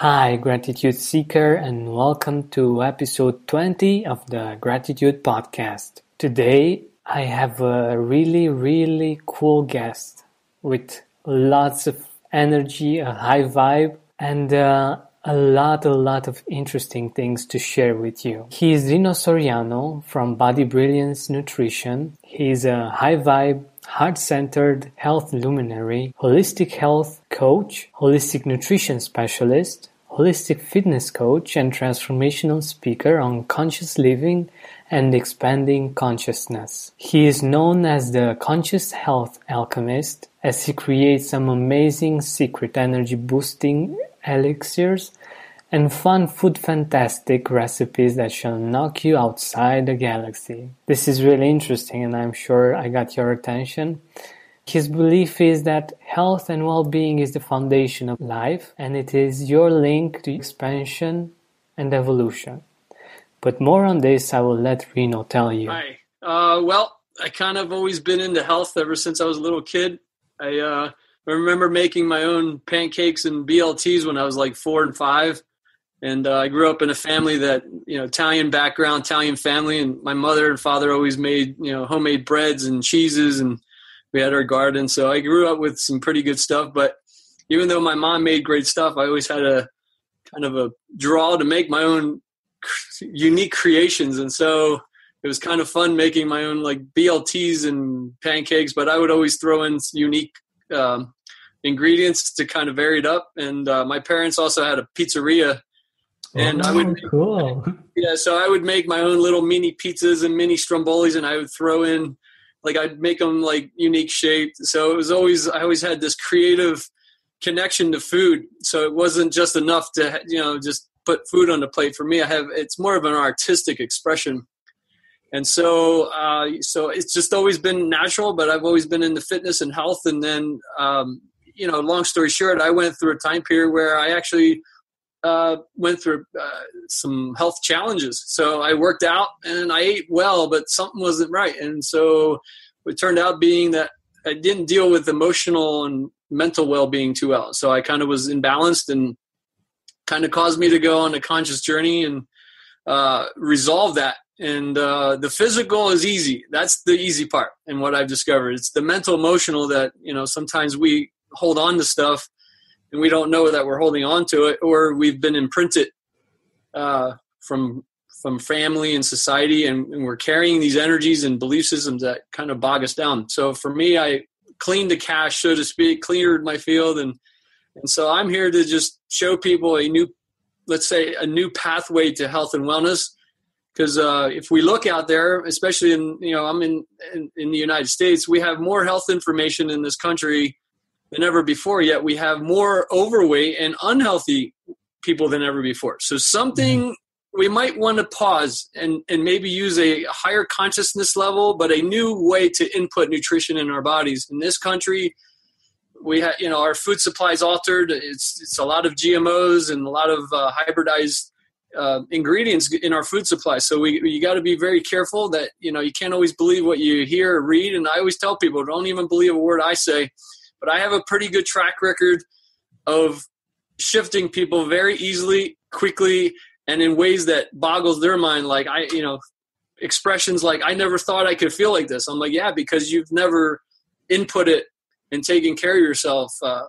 Hi, Gratitude Seeker, and welcome to episode 20 of the Gratitude Podcast. Today, I have a really, really cool guest with lots of energy, a high vibe, and uh, a lot, a lot of interesting things to share with you. He is Rino Soriano from Body Brilliance Nutrition. He is a high vibe, heart-centered health luminary, holistic health coach, holistic nutrition specialist, holistic fitness coach and transformational speaker on conscious living and expanding consciousness. He is known as the conscious health alchemist as he creates some amazing secret energy boosting elixirs and fun food fantastic recipes that shall knock you outside the galaxy. This is really interesting and I'm sure I got your attention. His belief is that health and well-being is the foundation of life and it is your link to expansion and evolution. But more on this I will let Rino tell you. Hi. Uh, well, I kind of always been into health ever since I was a little kid. I, uh, remember making my own pancakes and BLTs when I was like four and five. And uh, I grew up in a family that, you know, Italian background, Italian family. And my mother and father always made, you know, homemade breads and cheeses and we had our garden. So I grew up with some pretty good stuff. But even though my mom made great stuff, I always had a kind of a draw to make my own unique creations. And so it was kind of fun making my own like BLTs and pancakes, but I would always throw in unique um, ingredients to kind of vary it up. And uh, my parents also had a pizzeria. And oh, I would, cool. yeah. So I would make my own little mini pizzas and mini strombolis, and I would throw in like I'd make them like unique shaped. So it was always I always had this creative connection to food. So it wasn't just enough to you know just put food on the plate. For me, I have it's more of an artistic expression. And so, uh, so it's just always been natural, but I've always been into fitness and health. And then, um, you know, long story short, I went through a time period where I actually uh, went through uh, some health challenges. So I worked out and I ate well, but something wasn't right. And so it turned out being that I didn't deal with emotional and mental well-being too well. So I kind of was imbalanced and kind of caused me to go on a conscious journey and uh, resolve that. And uh, the physical is easy. That's the easy part. And what I've discovered, it's the mental, emotional that you know sometimes we hold on to stuff and we don't know that we're holding on to it or we've been imprinted uh, from from family and society and, and, we're carrying these energies and belief systems that kind of bog us down. So for me i cleaned the cache so to speak cleared my field and and so i'm here to just show people a new let's say a new pathway to health and wellness. Because uh, if we look out there especially in you know i'm in, in in the united states we have more health information in this country than ever before, yet we have more overweight and unhealthy people than ever before. So something we might want to pause and, and maybe use a higher consciousness level, but a new way to input nutrition in our bodies. In this country, we have, you know, our food supply is altered. It's, it's a lot of GMOs and a lot of uh, hybridized uh, ingredients in our food supply. So we you got to be very careful that you know you can't always believe what you hear or read. And I always tell people, don't even believe a word I say but I have a pretty good track record of shifting people very easily, quickly, and in ways that boggles their mind. Like I, you know, expressions like "I never thought I could feel like this." I'm like, yeah, because you've never input it and taken care of yourself uh,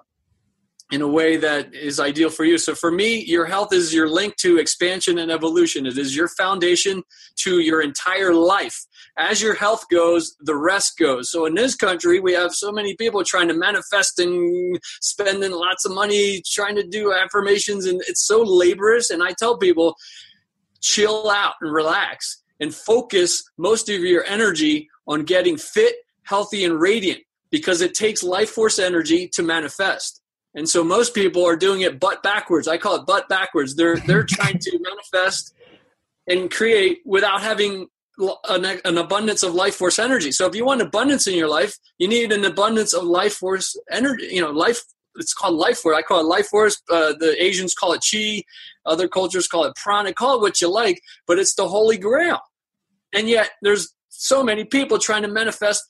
in a way that is ideal for you. So for me, your health is your link to expansion and evolution. It is your foundation to your entire life as your health goes, the rest goes. So in this country, we have so many people trying to manifest and spending lots of money trying to do affirmations, and it's so laborious. And I tell people, chill out and relax and focus most of your energy on getting fit, healthy, and radiant because it takes life force energy to manifest. And so most people are doing it butt backwards. I call it butt backwards. They're they're trying to manifest and create without having an, an, abundance of life force energy. So if you want abundance in your life, you need an abundance of life force energy. You know, life. It's called life force. I call it life force. Uh, the Asians call it chi. Other cultures call it prana. Call it what you like, but it's the holy grail. And yet, there's so many people trying to manifest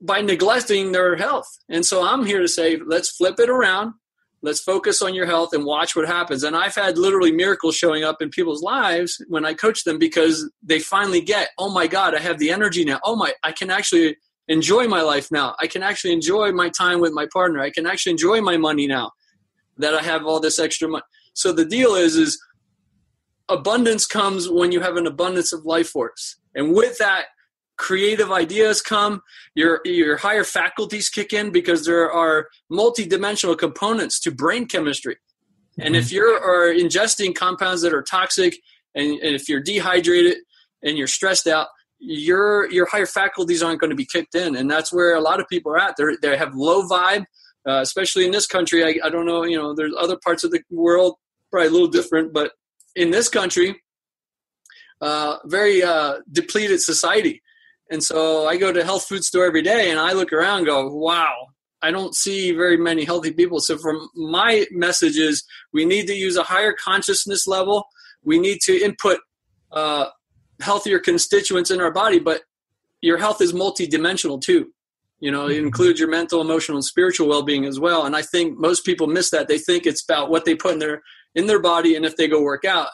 by neglecting their health. And so I'm here to say, let's flip it around. Let's focus on your health and watch what happens. And I've had literally miracles showing up in people's lives when I coach them because they finally get, oh my God, I have the energy now. Oh my, I can actually enjoy my life now. I can actually enjoy my time with my partner. I can actually enjoy my money now that I have all this extra money. So the deal is, is abundance comes when you have an abundance of life force. And with that, creative ideas come, your your higher faculties kick in because there are multidimensional components to brain chemistry. Mm-hmm. And if mm-hmm. you are ingesting compounds that are toxic and, and if you're dehydrated and you're stressed out, your your higher faculties aren't going to be kicked in, and that's where a lot of people are at. They they have low vibe, uh, especially in this country. I, I don't know, you know, there's other parts of the world probably a little different, but in this country, uh, very uh, depleted society. And so I go to health food store every day and I look around go, wow, I don't see very many healthy people. So from my message is we need to use a higher consciousness level. We need to input uh, healthier constituents in our body, but your health is multidimensional too. You know, it mm-hmm. includes your mental, emotional, and spiritual well-being as well. And I think most people miss that. They think it's about what they put in their in their body and if they go work out.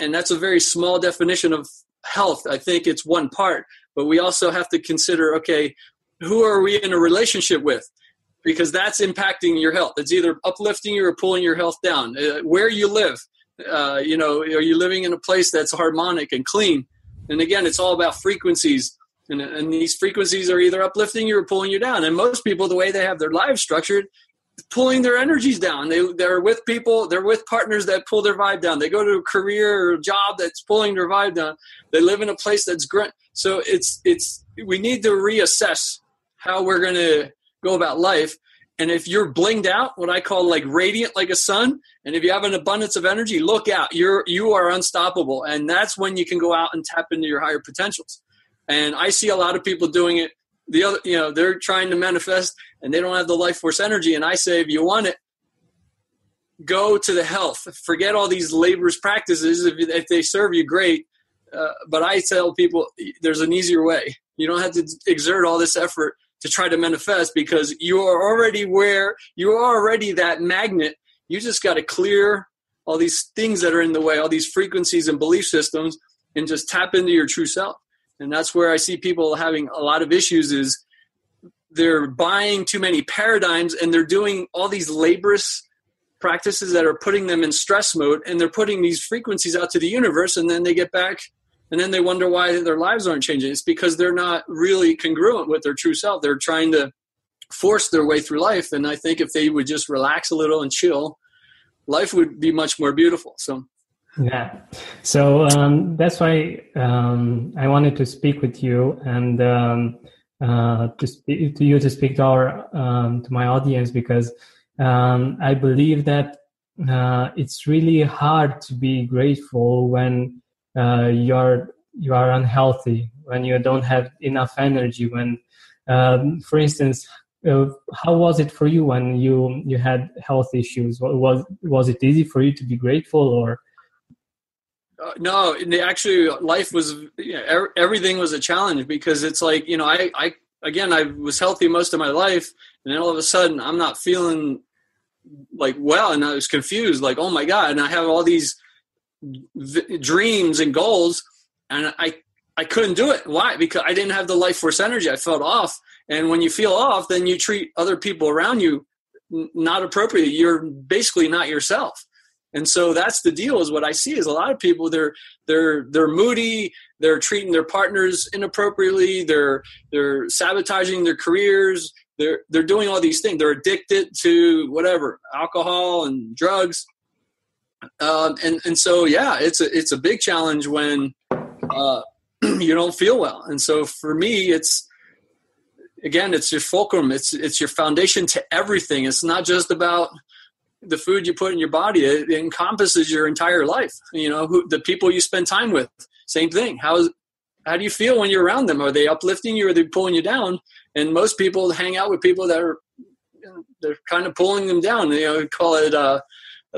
And that's a very small definition of health. I think it's one part, but we also have to consider okay, who are we in a relationship with? Because that's impacting your health. It's either uplifting you or pulling your health down. Uh, where you live, uh, you know, are you living in a place that's harmonic and clean? And again, it's all about frequencies. And, and these frequencies are either uplifting you or pulling you down. And most people, the way they have their lives structured, pulling their energies down. They they're with people, they're with partners that pull their vibe down. They go to a career or job that's pulling their vibe down. They live in a place that's great. So it's it's we need to reassess how we're going to go about life. And if you're blinged out, what I call like radiant like a sun, and if you have an abundance of energy, look out. You're you are unstoppable. And that's when you can go out and tap into your higher potentials. And I see a lot of people doing it the other you know they're trying to manifest and they don't have the life force energy and i say if you want it go to the health. Forget all these laborious practices. If, if they serve you great. Uh, but i tell people there's an easier way. You don't have to exert all this effort to try to manifest because you are already where you are already that magnet. You just got to clear all these things that are in the way all these frequencies and belief systems and just tap into your true self. And that's where i see people having a lot of issues is they're buying too many paradigms and they're doing all these laborious practices that are putting them in stress mode and they're putting these frequencies out to the universe and then they get back and then they wonder why their lives aren't changing. It's because they're not really congruent with their true self. They're trying to force their way through life. And i think if they would just relax a little and chill life would be much more beautiful. So yeah. So um, that's why um, I wanted to speak with you. And um, uh, to speak to you to speak to our um, to my audience because um, I believe that uh, it's really hard to be grateful when uh, you're you are unhealthy when you don't have enough energy when um, for instance uh, how was it for you when you you had health issues? Was was it easy for you to be grateful or uh, no, actually, life was you know, everything was a challenge because it's like you know, I, I again, I was healthy most of my life, and then all of a sudden, I'm not feeling like well, and I was confused, like, oh my god, and I have all these v- dreams and goals, and I I couldn't do it. Why? Because I didn't have the life force energy. I felt off, and when you feel off, then you treat other people around you not appropriately. You're basically not yourself and so that's the deal is what i see is a lot of people they're they're they're moody they're treating their partners inappropriately they're they're sabotaging their careers they're they're doing all these things. They're addicted to whatever alcohol and drugs. Um, and and so yeah it's a it's a big challenge when uh, you don't feel well. And so for me it's again it's your fulcrum. It's it's your foundation to everything. It's not just about the food you put in your body it, encompasses your entire life you know who, the people you spend time with same thing how how do you feel when you're around them? Are they uplifting you or are they pulling you down? And most people hang out with people that are they're kind of pulling them down. You know, call it uh,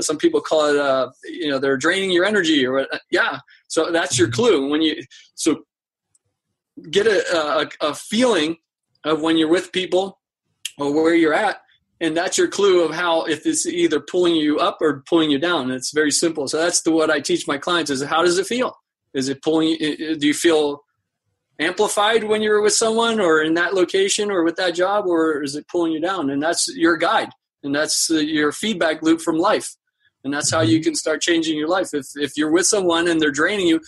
some people call it uh, you know they're draining your energy or uh, yeah. So that's your clue when you so get a, a, a feeling of when you're with people or where you're at and that's your clue of how if it's either pulling you up or pulling you down. It's very simple. So that's the what i teach my clients is how does it feel? Is it pulling do you feel amplified when you're with someone or in that location or with that job or is it pulling you down? And that's your guide. And that's your feedback loop from life. And that's how you mm-hmm. can start changing your life. If if you're with someone and they're draining you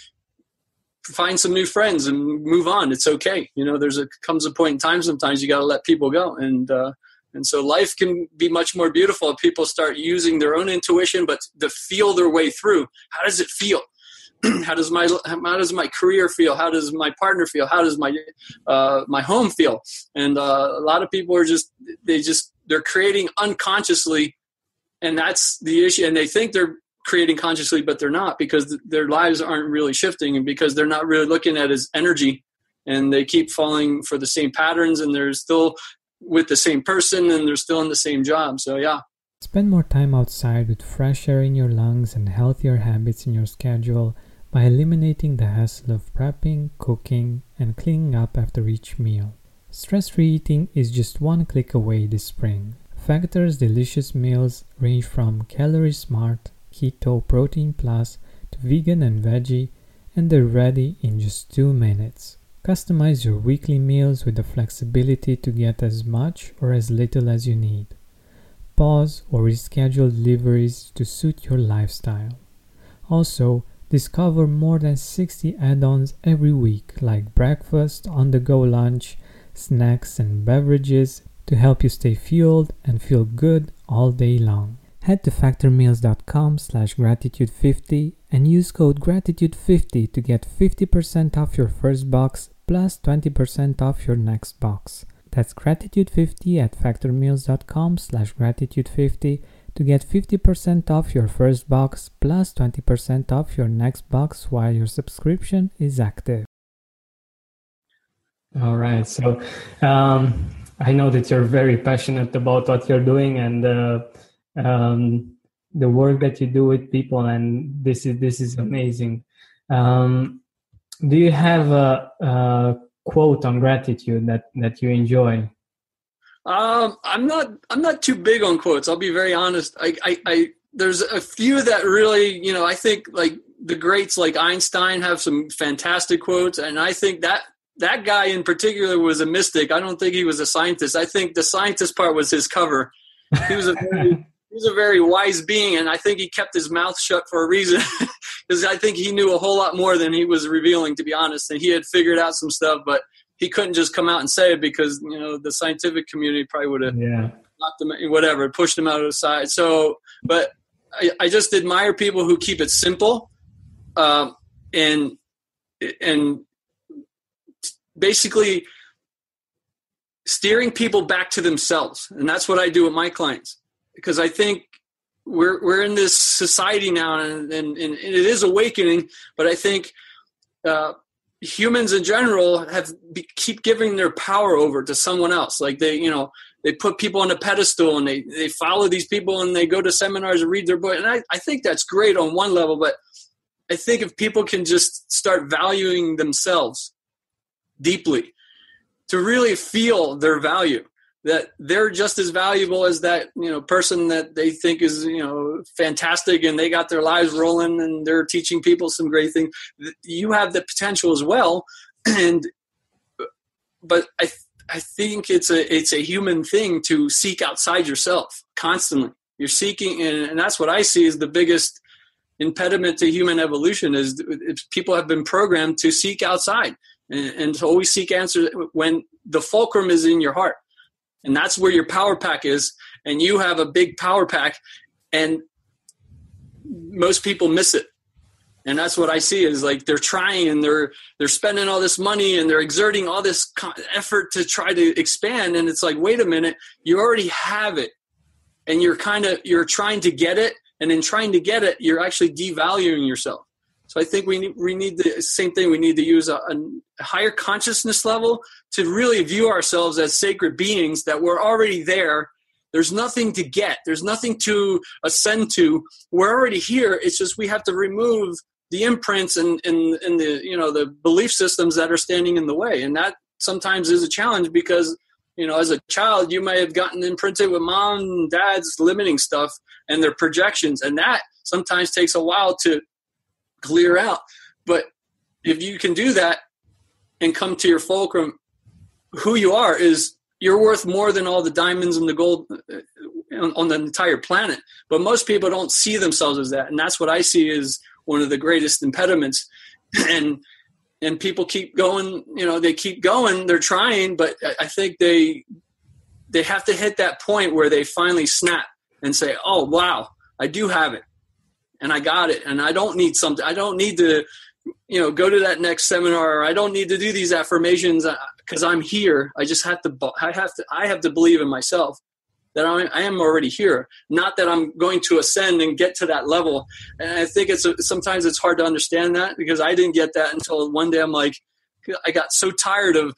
find some new friends and move on. It's okay. You know there's a comes a point in time sometimes you got to let people go. And uh and so life can be much more beautiful if people start using their own intuition, but to feel their way through. How does it feel? how does my how does my career feel? How does my partner feel? How does my uh, my home feel? And uh, a lot of people are just they just they're creating unconsciously, and that's the issue. And they think they're creating consciously, but they're not because their lives aren't really shifting, and because they're not really looking at as energy and they keep falling for the same patterns and they're still with the same person and they're still in the same job. So yeah. Spend more time outside with fresh air in your lungs and healthier habits in your schedule by eliminating the hassle of prepping, cooking, and cleaning up after each meal. Stress free eating is just one click away this spring. Factor's delicious meals range from calorie smart, keto, protein plus to vegan and veggie, and they're ready in just two minutes. Customize your weekly meals with the flexibility to get as much or as little as you need. Pause or reschedule deliveries to suit your lifestyle. Also, discover more than 60 add ons every week, like breakfast, on the go lunch, snacks, and beverages to help you stay fueled and feel good all day long. Head to factormeals.com slash gratitude50 and use code gratitude50 to get 50% off your first box plus 20% off your next box. That's gratitude50 at factormeals.com slash gratitude50 to get 50% off your first box plus 20% off your next box while your subscription is active. All right. So um, I know that you're very passionate about what you're doing and uh, um, the work that you do with people, and this is this is amazing. Um, do you have a, a, quote on gratitude that that you enjoy? Um, I'm not I'm not too big on quotes. I'll be very honest. I, I, I there's a few that really you know I think like the greats like Einstein have some fantastic quotes, and I think that that guy in particular was a mystic. I don't think he was a scientist. I think the scientist part was his cover. He was a very he's a very wise being, and I think he kept his mouth shut for a reason. Because I think he knew a whole lot more than he was revealing, to be honest. And he had figured out some stuff, but he couldn't just come out and say it because you know the scientific community probably would have yeah. knocked him, whatever, pushed him out of the side. So, but I, I just admire people who keep it simple, um, and and basically steering people back to themselves and that's what i do with my clients because I think we're we're in this society now, and, and, and it is awakening. But I think uh, humans in general have be, keep giving their power over to someone else. Like they, you know, they put people on a pedestal and they they follow these people and they go to seminars and read their book. And I I think that's great on one level, but I think if people can just start valuing themselves deeply to really feel their value that they're just as valuable as that you know person that they think is you know fantastic and they got their lives rolling and they're teaching people some great things. You have the potential as well. And but i i think it's a it's a human thing to seek outside yourself constantly. You're seeking and, and that's what i see is the biggest impediment to human evolution is people have been programmed to seek outside and, and to always seek answers when the fulcrum is in your heart and that's where your power pack is. And you have a big power pack and most people miss it. And that's what i see is like they're trying and they're they're spending all this money and they're exerting all this effort to try to expand. And it's like wait a minute you already have it. And you're kind of you're trying to get it. And in trying to get it you're actually devaluing yourself So I think we need, we need the same thing. We need to use a, a higher consciousness level to really view ourselves as sacred beings that we're already there. There's nothing to get. There's nothing to ascend to. We're already here. It's just we have to remove the imprints and, and, and the you know the belief systems that are standing in the way. And that sometimes is a challenge because you know as a child you may have gotten imprinted with mom and dad's limiting stuff and their projections and that sometimes takes a while to clear out. But if you can do that and come to your fulcrum, who you are is you're worth more than all the diamonds and the gold uh, on, the entire planet. But most people don't see themselves as that, and that's what I see as one of the greatest impediments. And and people keep going, you know, they keep going, they're trying, but I think they they have to hit that point where they finally snap and say, "Oh, wow, I do have it and I got it. And I don't need something. I don't need to, you know, go to that next seminar. I don't need to do these affirmations because uh, I'm here. I just have to. I have to. I have to believe in myself that I am already here. Not that I'm going to ascend and get to that level. And I think it's sometimes it's hard to understand that because I didn't get that until one day. I'm like, I got so tired of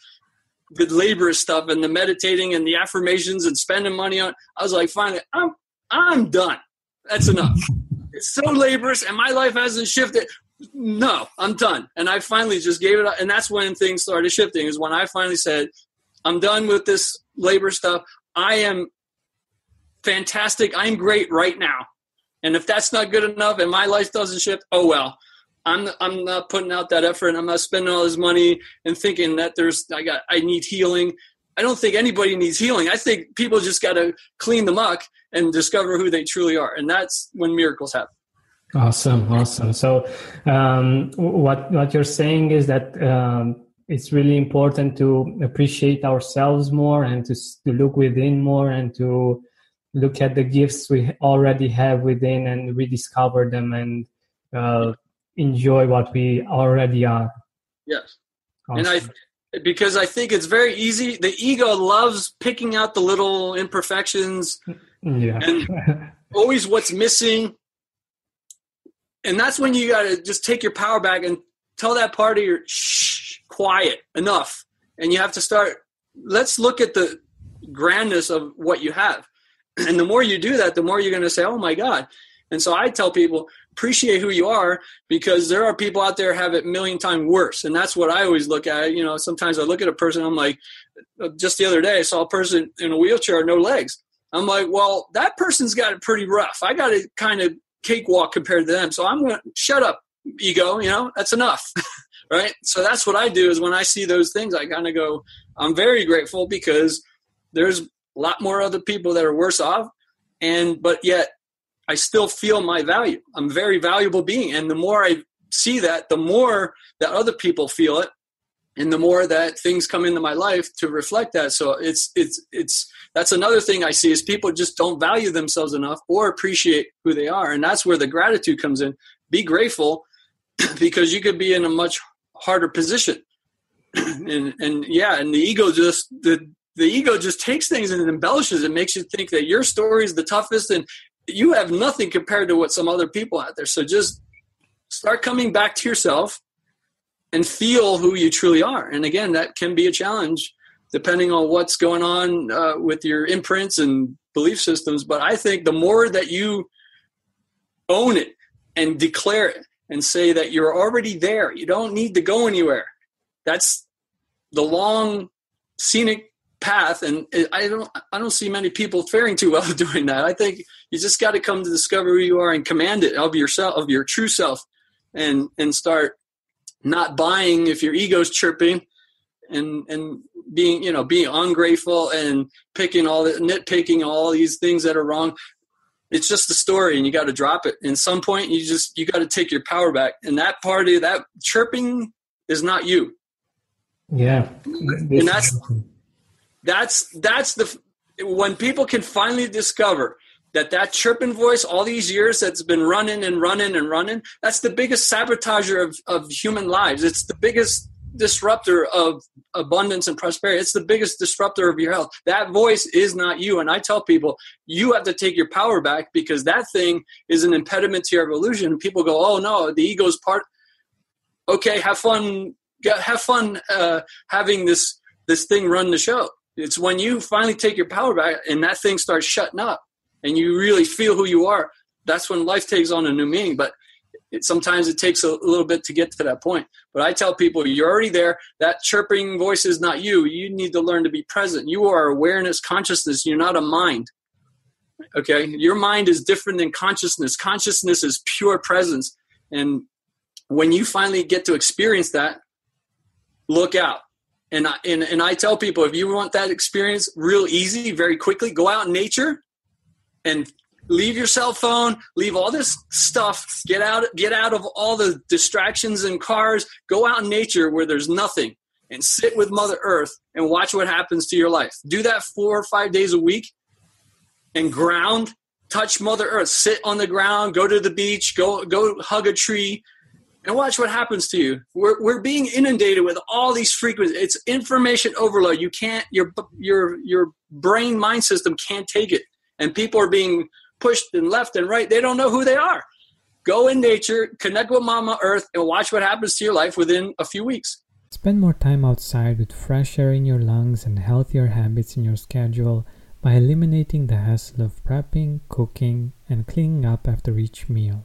the labor stuff and the meditating and the affirmations and spending money on. I was like, finally, I'm I'm done. That's enough it's so laborious and my life hasn't shifted. No i'm done. And i finally just gave it up. And that's when things started shifting is when i finally said i'm done with this labor stuff. I am fantastic. I'm great right now. And if that's not good enough and my life doesn't shift oh well. I'm i'm not putting out that effort. I'm not spending all this money and thinking that there's i got i need healing i don't think anybody needs healing i think people just got to clean the muck and discover who they truly are. And that's when miracles happen. Awesome, awesome. So, um, what what you're saying is that um, it's really important to appreciate ourselves more and to to look within more and to look at the gifts we already have within and rediscover them and uh, enjoy what we already are. Yes, awesome. and I because I think it's very easy. The ego loves picking out the little imperfections yeah. and always what's missing. And that's when you got to just take your power back and tell that part of your shh, quiet, enough. And you have to start, let's look at the grandness of what you have. And the more you do that, the more you're going to say, oh my God. And so I tell people, appreciate who you are because there are people out there have it million times worse. And that's what I always look at. You know, sometimes I look at a person, I'm like, just the other day, I saw a person in a wheelchair, no legs. I'm like, well, that person's got it pretty rough. I got it kind of cakewalk compared to them. So I'm going to shut up, ego, you know, that's enough. right. So that's what I do is when I see those things, I kind of go, I'm very grateful because there's a lot more other people that are worse off. And, but yet I still feel my value. I'm a very valuable being. And the more I see that, the more that other people feel it and the more that things come into my life to reflect that. So it's it's it's that's another thing i see is people just don't value themselves enough or appreciate who they are. And that's where the gratitude comes in. Be grateful because you could be in a much harder position. And and yeah and the ego just the the ego just takes things and embellishes. It makes you think that your story is the toughest and you have nothing compared to what some other people out there so just start coming back to yourself and feel who you truly are. And again, that can be a challenge depending on what's going on uh, with your imprints and belief systems. But I think the more that you own it and declare it and say that you're already there, you don't need to go anywhere. That's the long scenic path and i don't i don't see many people faring too well doing that. I think you just got to come to discover who you are and command it of yourself of your true self and and start not buying if your ego's chirping and and being you know being ungrateful and picking all the nitpicking all these things that are wrong. It's just a story and you got to drop it. And some point you just you got to take your power back. And that part of that chirping is not you. Yeah. And that's that's that's the when people can finally discover that that chirping voice all these years that's been running and running and running that's the biggest sabotager of, of human lives. It's the biggest disruptor of abundance and prosperity. It's the biggest disruptor of your health. That voice is not you. And i tell people you have to take your power back because that thing is an impediment to your evolution. People go oh no the ego's part. Okay, have fun, have fun uh, having this this thing run the show. It's when you finally take your power back and that thing starts shutting up, and you really feel who you are. That's when life takes on a new meaning. But it, sometimes it takes a little bit to get to that point. But I tell people, you're already there. That chirping voice is not you. You need to learn to be present. You are awareness, consciousness. You're not a mind. Okay, your mind is different than consciousness. Consciousness is pure presence, and when you finally get to experience that, look out. And I, and, and I tell people if you want that experience real easy, very quickly, go out in nature and leave your cell phone leave all this stuff get out get out of all the distractions and cars go out in nature where there's nothing and sit with mother earth and watch what happens to your life. Do that four or five days a week and ground touch mother earth sit on the ground go to the beach go go hug a tree and watch what happens to you we're, we're being inundated with all these frequencies it's information overload you can't your your your brain mind system can't take it and people are being pushed and left and right. They don't know who they are. Go in nature, connect with Mama Earth, and watch what happens to your life within a few weeks. Spend more time outside with fresh air in your lungs and healthier habits in your schedule by eliminating the hassle of prepping, cooking, and cleaning up after each meal.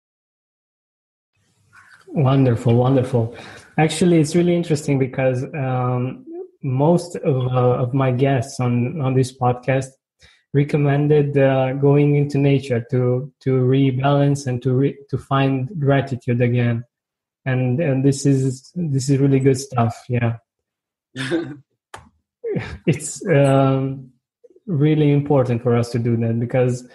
Wonderful, wonderful. Actually, it's really interesting because um, most of, uh, of my guests on, on this podcast recommended uh, going into nature to to rebalance and to re, to find gratitude again and and this is this is really good stuff yeah it's um, really important for us to do that because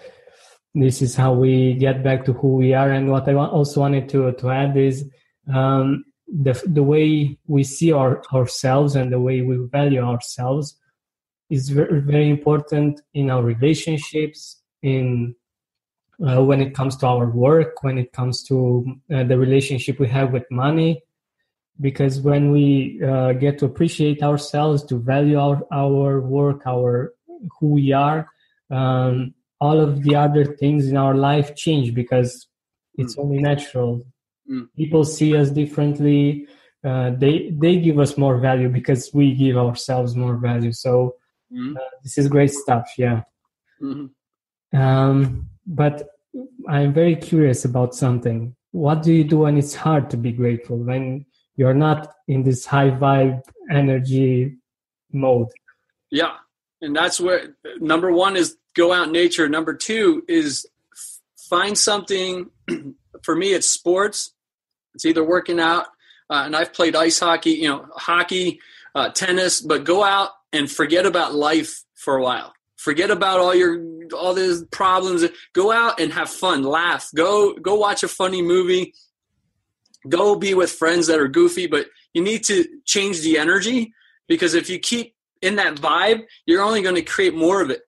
this is how we get back to who we are. And what i also wanted to to add is um, the the way we see our, ourselves and the way we value ourselves is very very important in our relationships in uh, when it comes to our work when it comes to uh, the relationship we have with money. Because when we uh, get to appreciate ourselves to value our, our work our who we are um, all of the other things in our life change because it's mm. only natural Mm. People see us differently. Uh, they they give us more value because we give ourselves more value. So mm. uh, this is great stuff. Yeah. Mm-hmm. Um, but I'm very curious about something. What do you do when it's hard to be grateful? When you're not in this high vibe energy mode? Yeah, and that's where number one is go out in nature. Number two is find something. For me, it's sports it's either working out, uh, and I've played ice hockey, you know, hockey, uh, tennis, but go out and forget about life for a while. Forget about all your all these problems. Go out and have fun, laugh. Go go watch a funny movie. Go be with friends that are goofy, but you need to change the energy because if you keep in that vibe, you're only going to create more of it.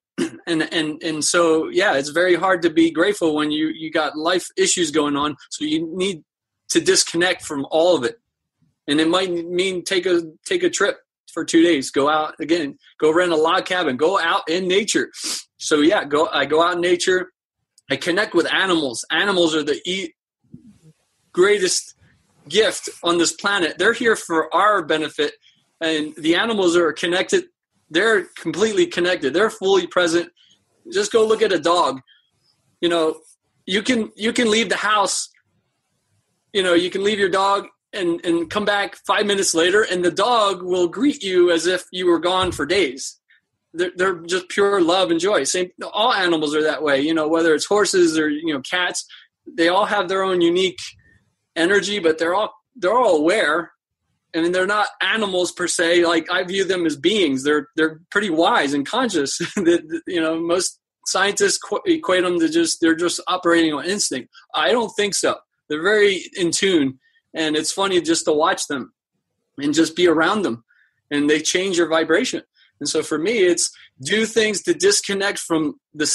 And and and so yeah, it's very hard to be grateful when you you got life issues going on. So you need to disconnect from all of it. And it might mean take a take a trip for two days. Go out again. Go rent a log cabin. Go out in nature. So yeah, go. I go out in nature. I connect with animals. Animals are the e- greatest gift on this planet. They're here for our benefit, and the animals are connected. They're completely connected. They're fully present. Just go look at a dog. You know, you can you can leave the house you know you can leave your dog and and come back five minutes later, and the dog will greet you as if you were gone for days. They're, they're just pure love and joy. Same, all animals are that way. You know, whether it's horses or you know cats, they all have their own unique energy, but they're all they're all aware. I mean, they're not animals per se. Like I view them as beings. They're they're pretty wise and conscious. that you know, most scientists equate them to just they're just operating on instinct. I don't think so. They're very in tune, and it's funny just to watch them and just be around them, and they change your vibration. And so for me, it's do things to disconnect from the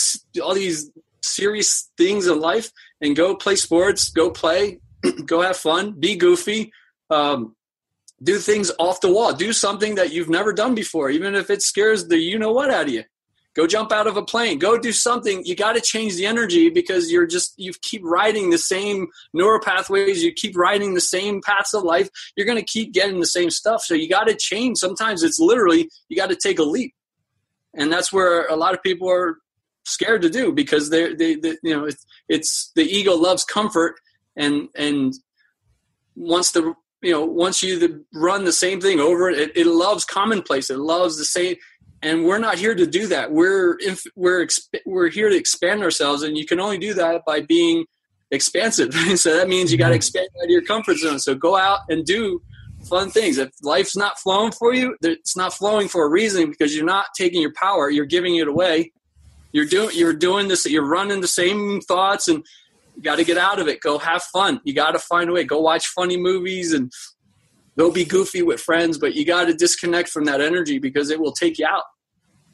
all these serious things in life and go play sports, go play, go have fun, be goofy, um, do things off the wall, do something that you've never done before, even if it scares the you know what out of you. Go jump out of a plane. Go do something. You got to change the energy because you're just you keep riding the same neural pathways. You keep riding the same paths of life. You're going to keep getting the same stuff. So you got to change. Sometimes it's literally you got to take a leap, and that's where a lot of people are scared to do because they're they, they you know it's, it's the ego loves comfort and and once the you know once you run the same thing over it it loves commonplace. It loves the same and we're not here to do that. We're if we're we're here to expand ourselves and you can only do that by being expansive. So that means you got to mm-hmm. expand out of your comfort zone. So go out and do fun things. If life's not flowing for you it's not flowing for a reason because you're not taking your power. You're giving it away. You're doing you're doing this you're running the same thoughts and you got to get out of it. Go have fun. You got to find a way. Go watch funny movies and go be goofy with friends, but you got to disconnect from that energy because it will take you out.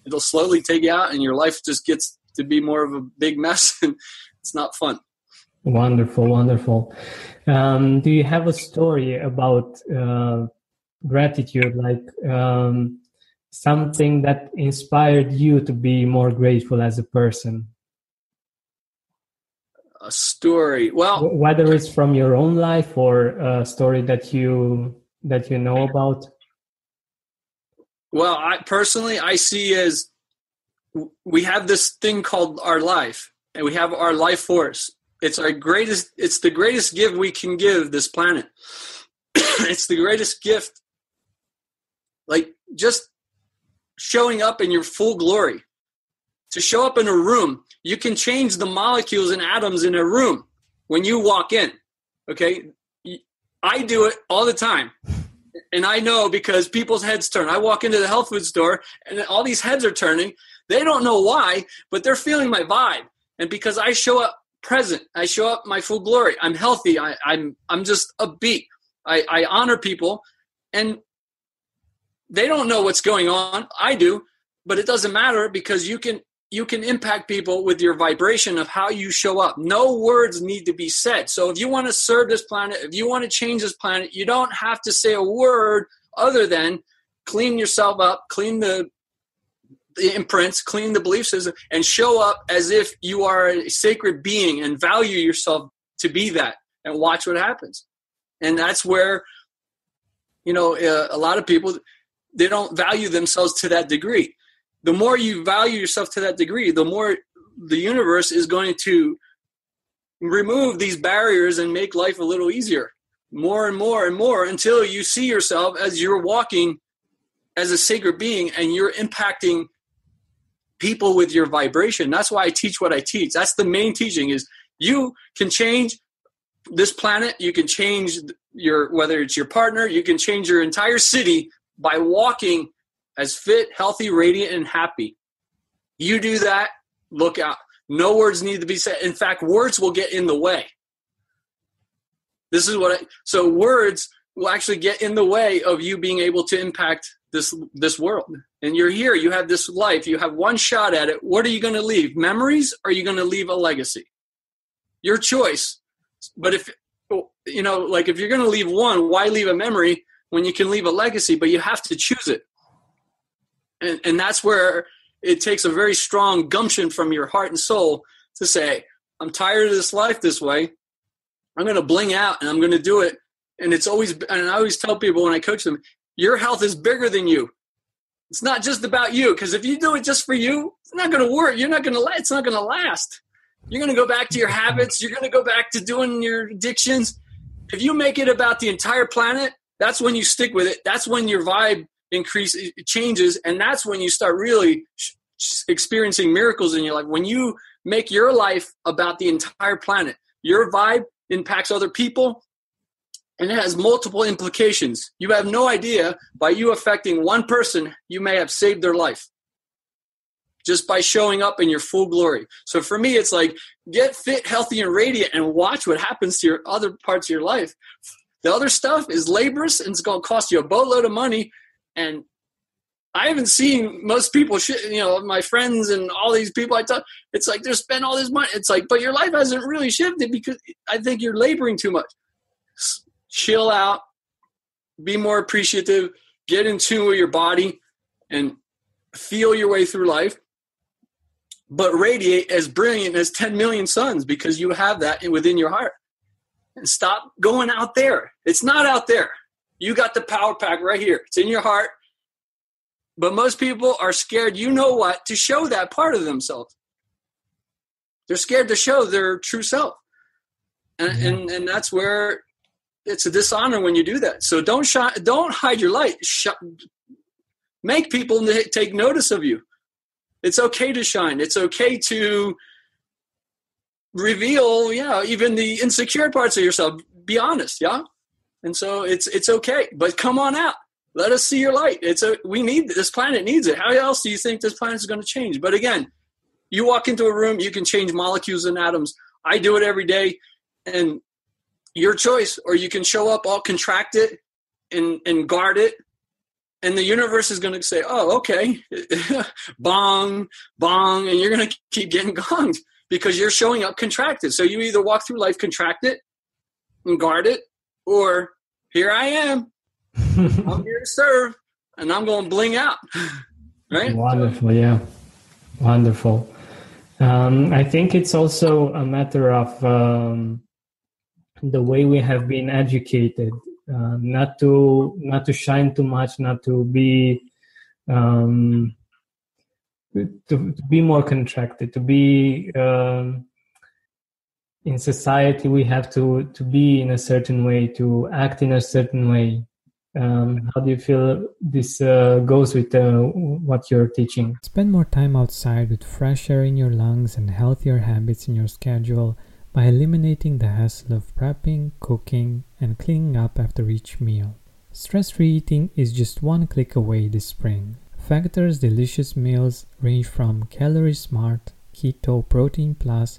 It'll slowly take you out, and your life just gets to be more of a big mess, and it's not fun. Wonderful, wonderful. Um, do you have a story about uh, gratitude, like um, something that inspired you to be more grateful as a person? A story. Well, whether it's from your own life or a story that you that you know about. Well, I personally I see as we have this thing called our life, and we have our life force. It's our greatest. It's the greatest gift we can give this planet. it's the greatest gift. Like just showing up in your full glory. To show up in a room you can change the molecules and atoms in a room when you walk in. Okay. I do it all the time. And I know because people's heads turn. I walk into the health food store and all these heads are turning. They don't know why, but they're feeling my vibe. And because I show up present, I show up my full glory. I'm healthy. I, am I'm, I'm just upbeat. I, I honor people, and they don't know what's going on. I do, but it doesn't matter because you can you can impact people with your vibration of how you show up. No words need to be said. So if you want to serve this planet, if you want to change this planet, you don't have to say a word other than clean yourself up, clean the the imprints, clean the belief system, and show up as if you are a sacred being and value yourself to be that and watch what happens. And that's where, you know, uh, a lot of people, they don't value themselves to that degree the more you value yourself to that degree, the more the universe is going to remove these barriers and make life a little easier more and more and more until you see yourself as you're walking as a sacred being and you're impacting people with your vibration. That's why i teach what i teach. That's the main teaching is you can change this planet you can change your whether it's your partner you can change your entire city by walking as fit, healthy, radiant, and happy. You do that, look out. No words need to be said. In fact, words will get in the way. This is what I, so words will actually get in the way of you being able to impact this this world. And you're here, you have this life, you have one shot at it. What are you going to leave? Memories or are you going to leave a legacy? Your choice. But if you know, like if you're going to leave one, why leave a memory when you can leave a legacy, but you have to choose it and, and that's where it takes a very strong gumption from your heart and soul to say i'm tired of this life this way. I'm going to bling out and i'm going to do it. And it's always and i always tell people when i coach them your health is bigger than you. It's not just about you because if you do it just for you it's not going to work. You're not going to it's not going to last. You're going to go back to your habits. You're going to go back to doing your addictions. If you make it about the entire planet, that's when you stick with it. That's when your vibe increases, changes, and that's when you start really experiencing miracles in your life. When you make your life about the entire planet, your vibe impacts other people, and it has multiple implications. You have no idea by you affecting one person, you may have saved their life just by showing up in your full glory. So for me, it's like get fit, healthy, and radiant and watch what happens to your other parts of your life. The other stuff is laborious and it's going to cost you a boatload of money. And I haven't seen most people, you know, my friends and all these people I talk, it's like they're spending all this money. It's like, but your life hasn't really shifted because I think you're laboring too much chill out, be more appreciative, get in tune with your body, and feel your way through life. But radiate as brilliant as 10 million suns because you have that within your heart. And stop going out there. It's not out there. You got the power pack right here, it's in your heart. But most people are scared, you know what, to show that part of themselves. They're scared to show their true self. And, mm-hmm. and, and that's where it's a dishonor when you do that. So don't shine, don't hide your light. Sh- make people take notice of you. It's okay to shine. It's okay to reveal, yeah, even the insecure parts of yourself. Be honest, yeah. And so it's it's okay, but come on out. Let us see your light. It's a we need this planet needs it. How else do you think this planet is going to change? But again, you walk into a room, you can change molecules and atoms. I do it every day, and your choice or you can show up all contracted and and guard it and the universe is going to say oh okay bong bong and you're going to keep getting gonged because you're showing up contracted so you either walk through life contracted and guard it or here i am. I'm here to serve and i'm going to bling out right? Wonderful yeah. Wonderful. Um, i think it's also a matter of um, the way we have been educated uh, not to not to shine too much not to be um, to, to, be more contracted to be um, in society we have to to be in a certain way to act in a certain way um, how do you feel this uh, goes with uh, what you're teaching spend more time outside with fresh air in your lungs and healthier habits in your schedule by eliminating the hassle of prepping, cooking, and cleaning up after each meal. Stress free eating is just one click away this spring. Factor's delicious meals range from calorie smart, keto, protein plus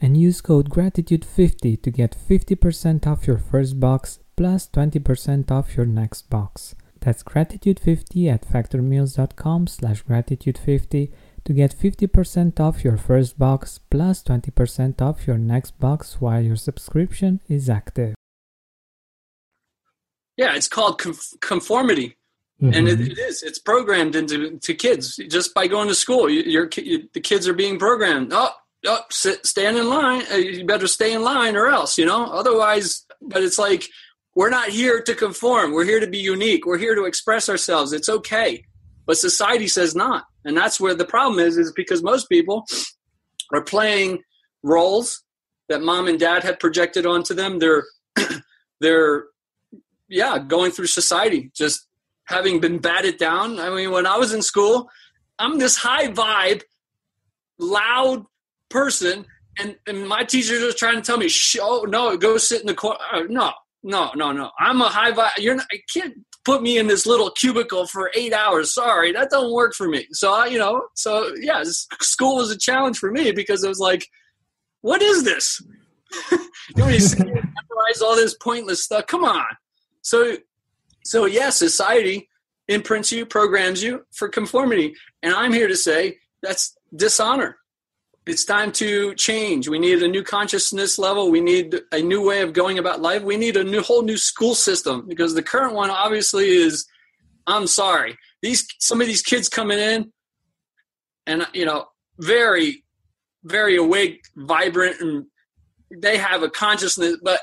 and use code gratitude50 to get 50% off your first box plus 20% off your next box. That's gratitude50 at factormeals.com slash gratitude50 to get 50% off your first box plus 20% off your next box while your subscription is active. Yeah, it's called conformity. Mm-hmm. And it, it is. It's programmed into to kids just by going to school. You, your you, the kids are being programmed. Oh, oh, sit, stand in line. Uh, you better stay in line, or else, you know. Otherwise, but it's like we're not here to conform. We're here to be unique. We're here to express ourselves. It's okay, but society says not and that's where the problem is is because most people are playing roles that mom and dad had projected onto them they're they're yeah going through society just having been batted down i mean when i was in school i'm this high vibe loud person and, and my teachers are trying to tell me oh no go sit in the corner uh, no no no no i'm a high vibe you're not i can't put me in this little cubicle for eight hours. Sorry, that don't work for me. So I, you know, so yeah, school was a challenge for me because it was like, what is this? you know, memorize all this pointless stuff. Come on. So, so yeah, society imprints you, programs you for conformity, and I'm here to say that's dishonor. It's time to change. We need a new consciousness level. We need a new way of going about life. We need a new whole new school system because the current one obviously is I'm sorry. These some of these kids coming in and you know, very very awake, vibrant and they have a consciousness but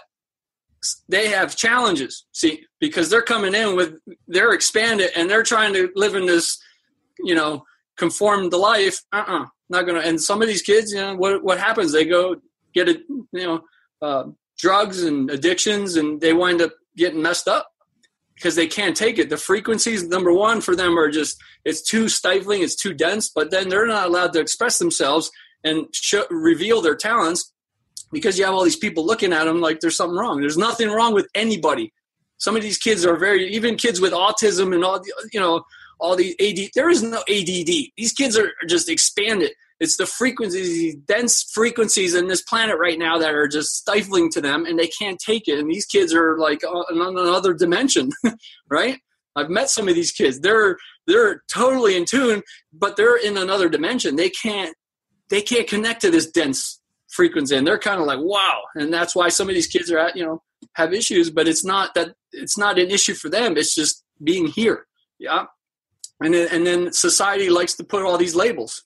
they have challenges. See, because they're coming in with they're expanded and they're trying to live in this, you know, conform to life. Uh-uh not gonna. And some of these kids, you know, what what happens? They go get it, you know, uh, drugs and addictions, and they wind up getting messed up because they can't take it. The frequencies, number one, for them are just it's too stifling, it's too dense. But then they're not allowed to express themselves and reveal their talents because you have all these people looking at them like there's something wrong. There's nothing wrong with anybody. Some of these kids are very, even kids with autism and all, you know, all these AD. There is no ADD. These kids are just expanded. It's the frequencies, dense frequencies in this planet right now that are just stifling to them, and they can't take it. And these kids are like uh, on another dimension, right? I've met some of these kids. They're they're totally in tune, but they're in another dimension. They can't they can't connect to this dense frequency, and they're kind of like wow. And that's why some of these kids are at you know have issues, but it's not that it's not an issue for them. It's just being here. Yeah and then, and then society likes to put all these labels.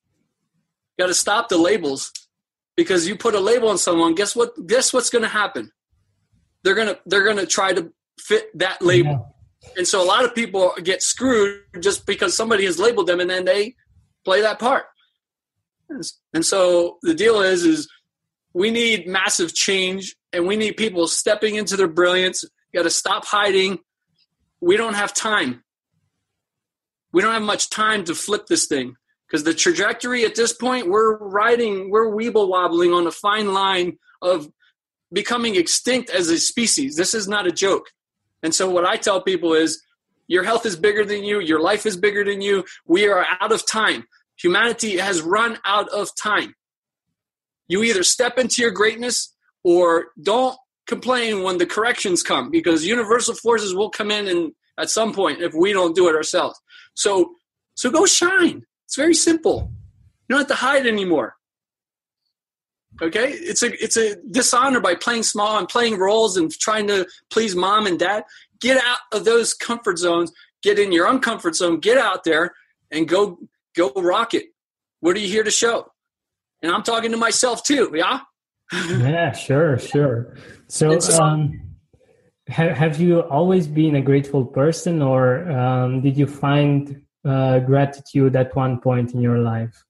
You got to stop the labels because you put a label on someone. Guess what? Guess what's going to happen? They're gonna they're gonna try to fit that label, yeah. and so a lot of people get screwed just because somebody has labeled them, and then they play that part. And so the deal is is we need massive change, and we need people stepping into their brilliance. You got to stop hiding. We don't have time we don't have much time to flip this thing because the trajectory at this point we're riding we're weeble wobbling on a fine line of becoming extinct as a species. This is not a joke. And so what i tell people is your health is bigger than you your life is bigger than you. We are out of time. Humanity has run out of time. You either step into your greatness or don't complain when the corrections come because universal forces will come in and at some point if we don't do it ourselves so, so go shine. It's very simple. You don't have to hide anymore. Okay, it's a it's a dishonor by playing small and playing roles and trying to please mom and dad. Get out of those comfort zones. Get in your uncomfort zone. Get out there and go go rock it. What are you here to show? And I'm talking to myself too. Yeah. yeah, sure, sure. So, um, have, you always been a grateful person or um, did you find uh, gratitude at one point in your life?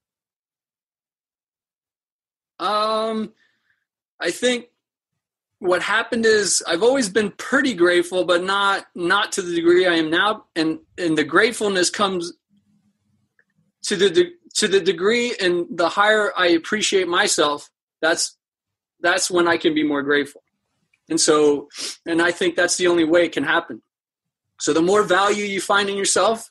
Um i think what happened is i've always been pretty grateful but not not to the degree i am now and and the gratefulness comes to the to the degree and the higher i appreciate myself that's that's when i can be more grateful and so, and I think that's the only way it can happen. So the more value you find in yourself,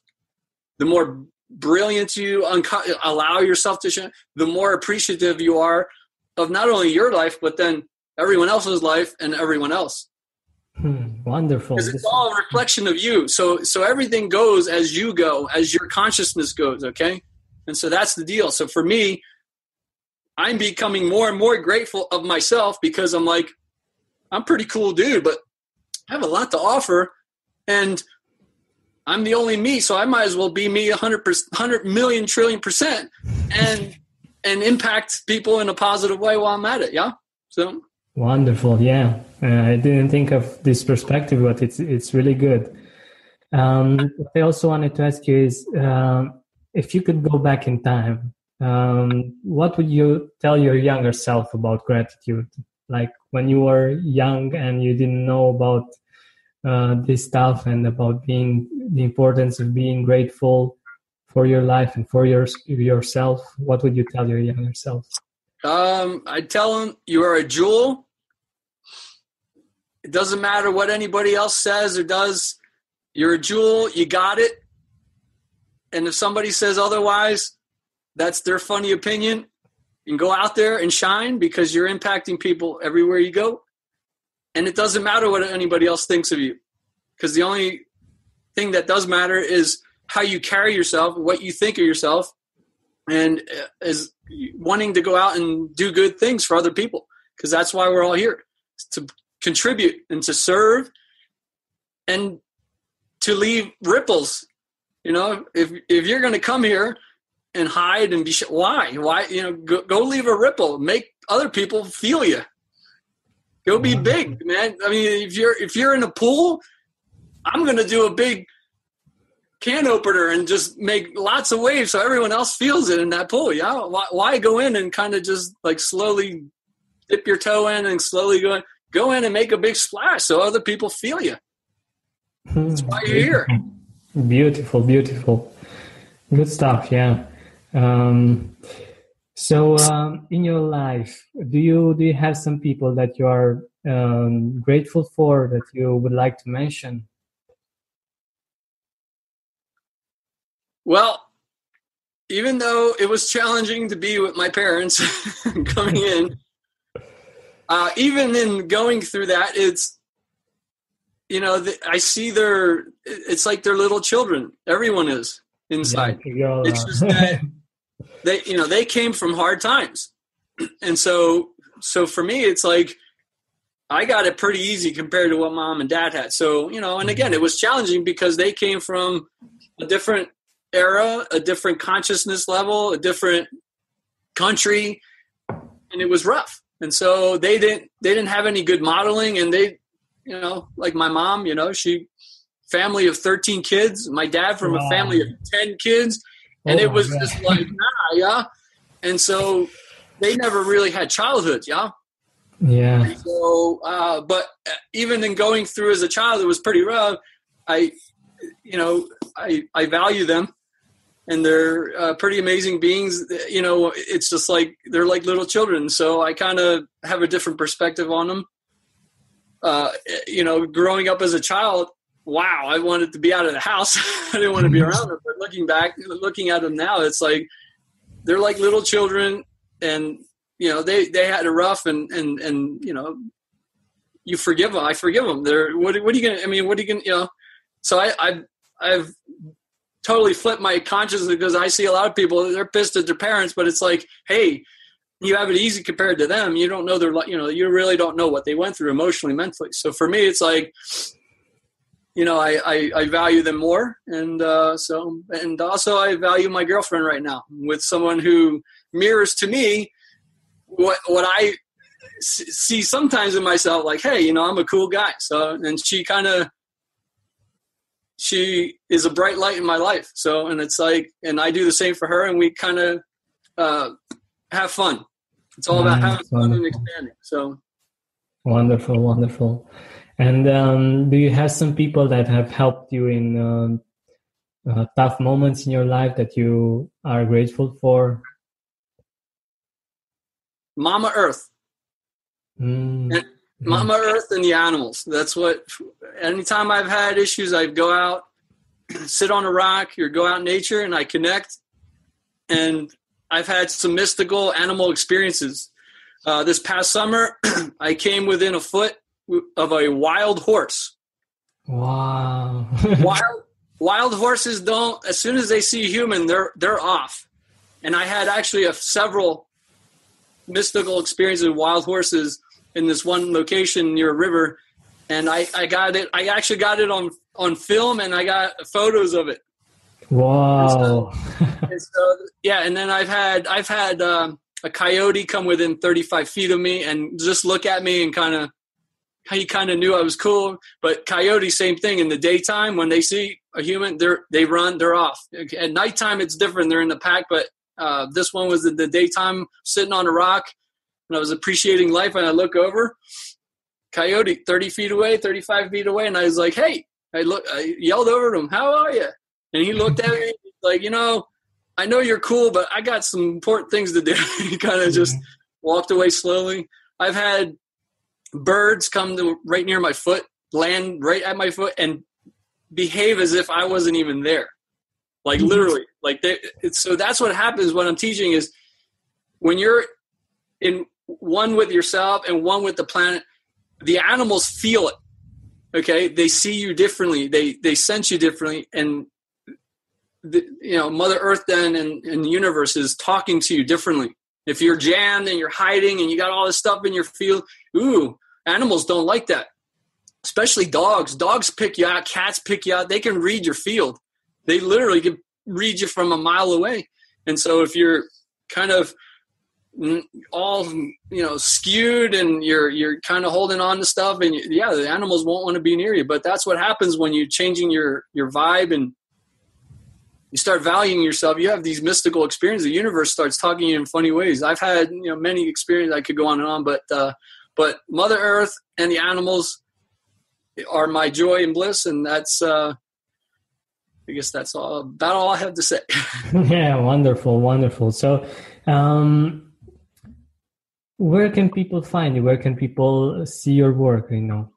the more brilliant you unco- allow yourself to shine, the more appreciative you are of not only your life, but then everyone else's life and everyone else. Hmm, wonderful. Because it's all a reflection of you. So, so everything goes as you go, as your consciousness goes. Okay. And so that's the deal. So for me, I'm becoming more and more grateful of myself because I'm like, I'm pretty cool dude, but I have a lot to offer, and I'm the only me, so I might as well be me 100 100 million trillion percent, and and impact people in a positive way while I'm at it. Yeah, so wonderful. Yeah, uh, I didn't think of this perspective, but it's it's really good. Um, I also wanted to ask you is um, if you could go back in time, um, what would you tell your younger self about gratitude? Like when you were young and you didn't know about uh, this stuff and about being the importance of being grateful for your life and for your yourself what would you tell your younger self? Um i tell them you are a jewel. It doesn't matter what anybody else says or does you're a jewel you got it. And if somebody says otherwise that's their funny opinion and go out there and shine because you're impacting people everywhere you go. And it doesn't matter what anybody else thinks of you because the only thing that does matter is how you carry yourself, what you think of yourself, and uh, is wanting to go out and do good things for other people because that's why we're all here to contribute and to serve and to leave ripples you know if if you're going to come here and hide and be sh- why why you know go, go leave a ripple make other people feel you go be mm-hmm. big man i mean if you're if you're in a pool i'm going to do a big can opener and just make lots of waves so everyone else feels it in that pool. Yeah, why, why go in and kind of just like slowly dip your toe in and slowly go in, go in and make a big splash so other people feel you. That's hmm, why you're here. Beautiful, beautiful, good stuff. Yeah. Um, so, um, in your life, do you do you have some people that you are um, grateful for that you would like to mention? Well, even though it was challenging to be with my parents coming in, uh, even in going through that, it's you know the, I see their it's like they're little children. Everyone is inside. Yeah, it's just that they you know they came from hard times, and so so for me it's like I got it pretty easy compared to what mom and dad had. So you know, and again, it was challenging because they came from a different era, a different consciousness level, a different country, and it was rough. And so they didn't they didn't have any good modeling, and they, you know, like my mom, you know, she family of thirteen kids, my dad from wow. a family of ten kids, and oh it was just like nah, yeah. And so they never really had childhood, yeah. Yeah. And so, uh, but even in going through as a child, it was pretty rough. I, you know, I I value them and they're uh, pretty amazing beings. You know, it's just like they're like little children. So I kind of have a different perspective on them. Uh, you know, growing up as a child, wow, I wanted to be out of the house. I didn't want to be around them. But looking back, looking at them now, it's like they're like little children, and you know, they they had a rough, and and and you know, you forgive them. I forgive them. They're what? What are you gonna? I mean, what are you gonna? You know. So I I I've totally flipped my consciousness because I see a lot of people they're pissed at their parents, but it's like, hey, you have it easy compared to them. You don't know their, you know, you really don't know what they went through emotionally, mentally. So for me, it's like, you know, I, I, I value them more. And uh, so, and also I value my girlfriend right now with someone who mirrors to me what, what I see sometimes in myself, like, hey, you know, I'm a cool guy. So, and she kind of, she is a bright light in my life. So, and it's like, and I do the same for her, and we kind of uh, have fun. It's all about having fun and expanding. So, wonderful, wonderful. And um, do you have some people that have helped you in um, uh, tough moments in your life that you are grateful for? Mama Earth. Mm. Mama Earth and the animals. That's what. Anytime I've had issues, I go out, sit on a rock, or go out in nature, and I connect. And I've had some mystical animal experiences. Uh, this past summer, I came within a foot of a wild horse. Wow! wild wild horses don't. As soon as they see a human, they're they're off. And I had actually a, several mystical experiences with wild horses in this one location near a river, and I, I got it. I actually got it on on film, and I got photos of it. Wow! And so, and so, yeah, and then I've had I've had um, a coyote come within 35 feet of me and just look at me and kind of he kind of knew I was cool. But coyote, same thing. In the daytime, when they see a human, they're they run, they're off. At nighttime, it's different. They're in the pack. But uh, this one was in the daytime, sitting on a rock, and I was appreciating life and I look over, coyote 30 feet away, 35 feet away, and I was like, hey, I look I yelled over to him, How are you? And he looked at me like, you know, I know you're cool, but I got some important things to do. he kind of just walked away slowly. I've had birds come to right near my foot, land right at my foot, and behave as if I wasn't even there. Like mm-hmm. literally, like they, so that's what happens What I'm teaching is when you're in one with yourself and one with the planet the animals feel it okay they see you differently they they sense you differently and the, you know Mother Earth then and, and the universe is talking to you differently. If you're jammed and you're hiding and you got all this stuff in your field, ooh, animals don't like that. Especially dogs. Dogs pick you out. Cats pick you out. They can read your field. They literally can read you from a mile away. And so if you're kind of all you know skewed and you're you're kind of holding on to stuff and yeah the animals won't want to be near you but that's what happens when you're changing your your vibe and you start valuing yourself you have these mystical experiences the universe starts talking to you in funny ways i've had you know many experiences i could go on and on but uh but mother earth and the animals are my joy and bliss and that's uh i guess that's all about all i have to say yeah wonderful wonderful so um where can people find you? Where can people see your work? You know.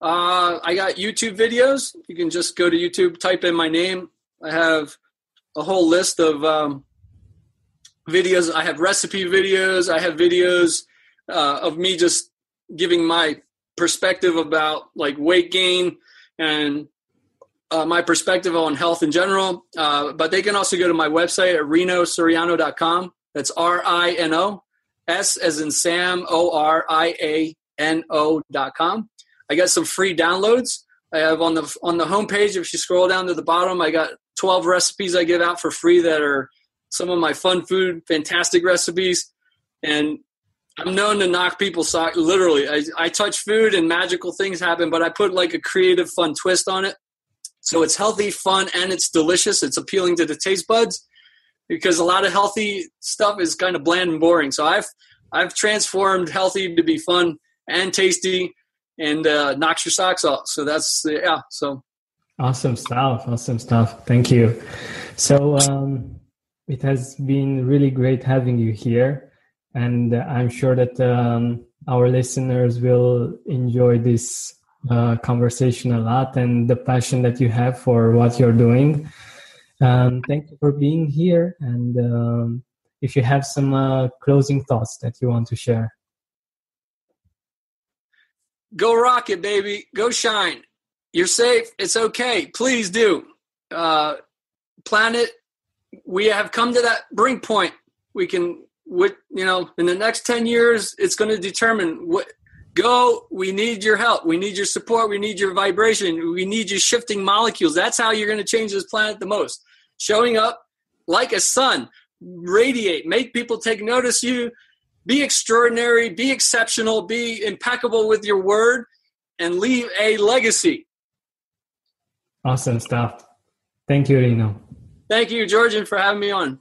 Uh, I got YouTube videos. You can just go to YouTube, type in my name. I have a whole list of um, videos. I have recipe videos. I have videos uh, of me just giving my perspective about like weight gain and uh, my perspective on health in general. Uh, but they can also go to my website at rinosoriano.com. That's R I N O S as in Sam, O R I A N O dot com. I got some free downloads. I have on the on the homepage. If you scroll down to the bottom, I got 12 recipes I give out for free that are some of my fun food, fantastic recipes. And I'm known to knock people's socks. Literally, I, I touch food and magical things happen, but I put like a creative, fun twist on it. So it's healthy, fun, and it's delicious. It's appealing to the taste buds because a lot of healthy stuff is kind of bland and boring. So I've I've transformed healthy to be fun and tasty and uh, knocks your socks off. So that's yeah. So awesome stuff. Awesome stuff. Thank you. So um, it has been really great having you here, and I'm sure that um, our listeners will enjoy this uh, conversation a lot and the passion that you have for what you're doing. Um, thank you for being here. And um, if you have some uh, closing thoughts that you want to share. Go rock it, baby. Go shine. You're safe. It's okay. Please do. Uh, planet, we have come to that brink point. We can, what you know, in the next 10 years, it's going to determine what go we need your help we need your support we need your vibration we need you shifting molecules that's how you're going to change this planet the most showing up like a sun, radiate, make people take notice you, be extraordinary, be exceptional, be impeccable with your word, and leave a legacy. Awesome stuff. Thank you, Rino. Thank you, Georgian, for having me on.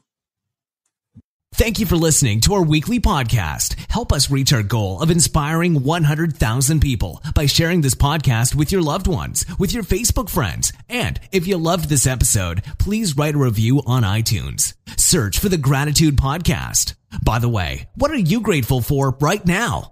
Thank you for listening to our weekly podcast. Help us reach our goal of inspiring 100,000 people by sharing this podcast with your loved ones, with your Facebook friends. And if you loved this episode, please write a review on iTunes. Search for the Gratitude Podcast. By the way, what are you grateful for right now?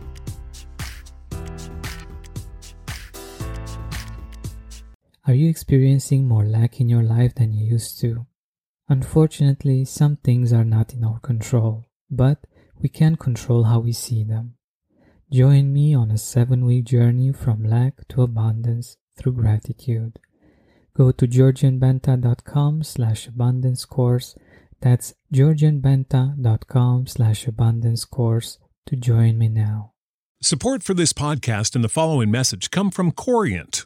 Are you experiencing more lack in your life than you used to? Unfortunately, some things are not in our control, but we can control how we see them. Join me on a seven week journey from lack to abundance through gratitude. Go to georgianbenta.com slash abundance course. That's georgianbenta.com slash abundance course to join me now. Support for this podcast and the following message come from Corient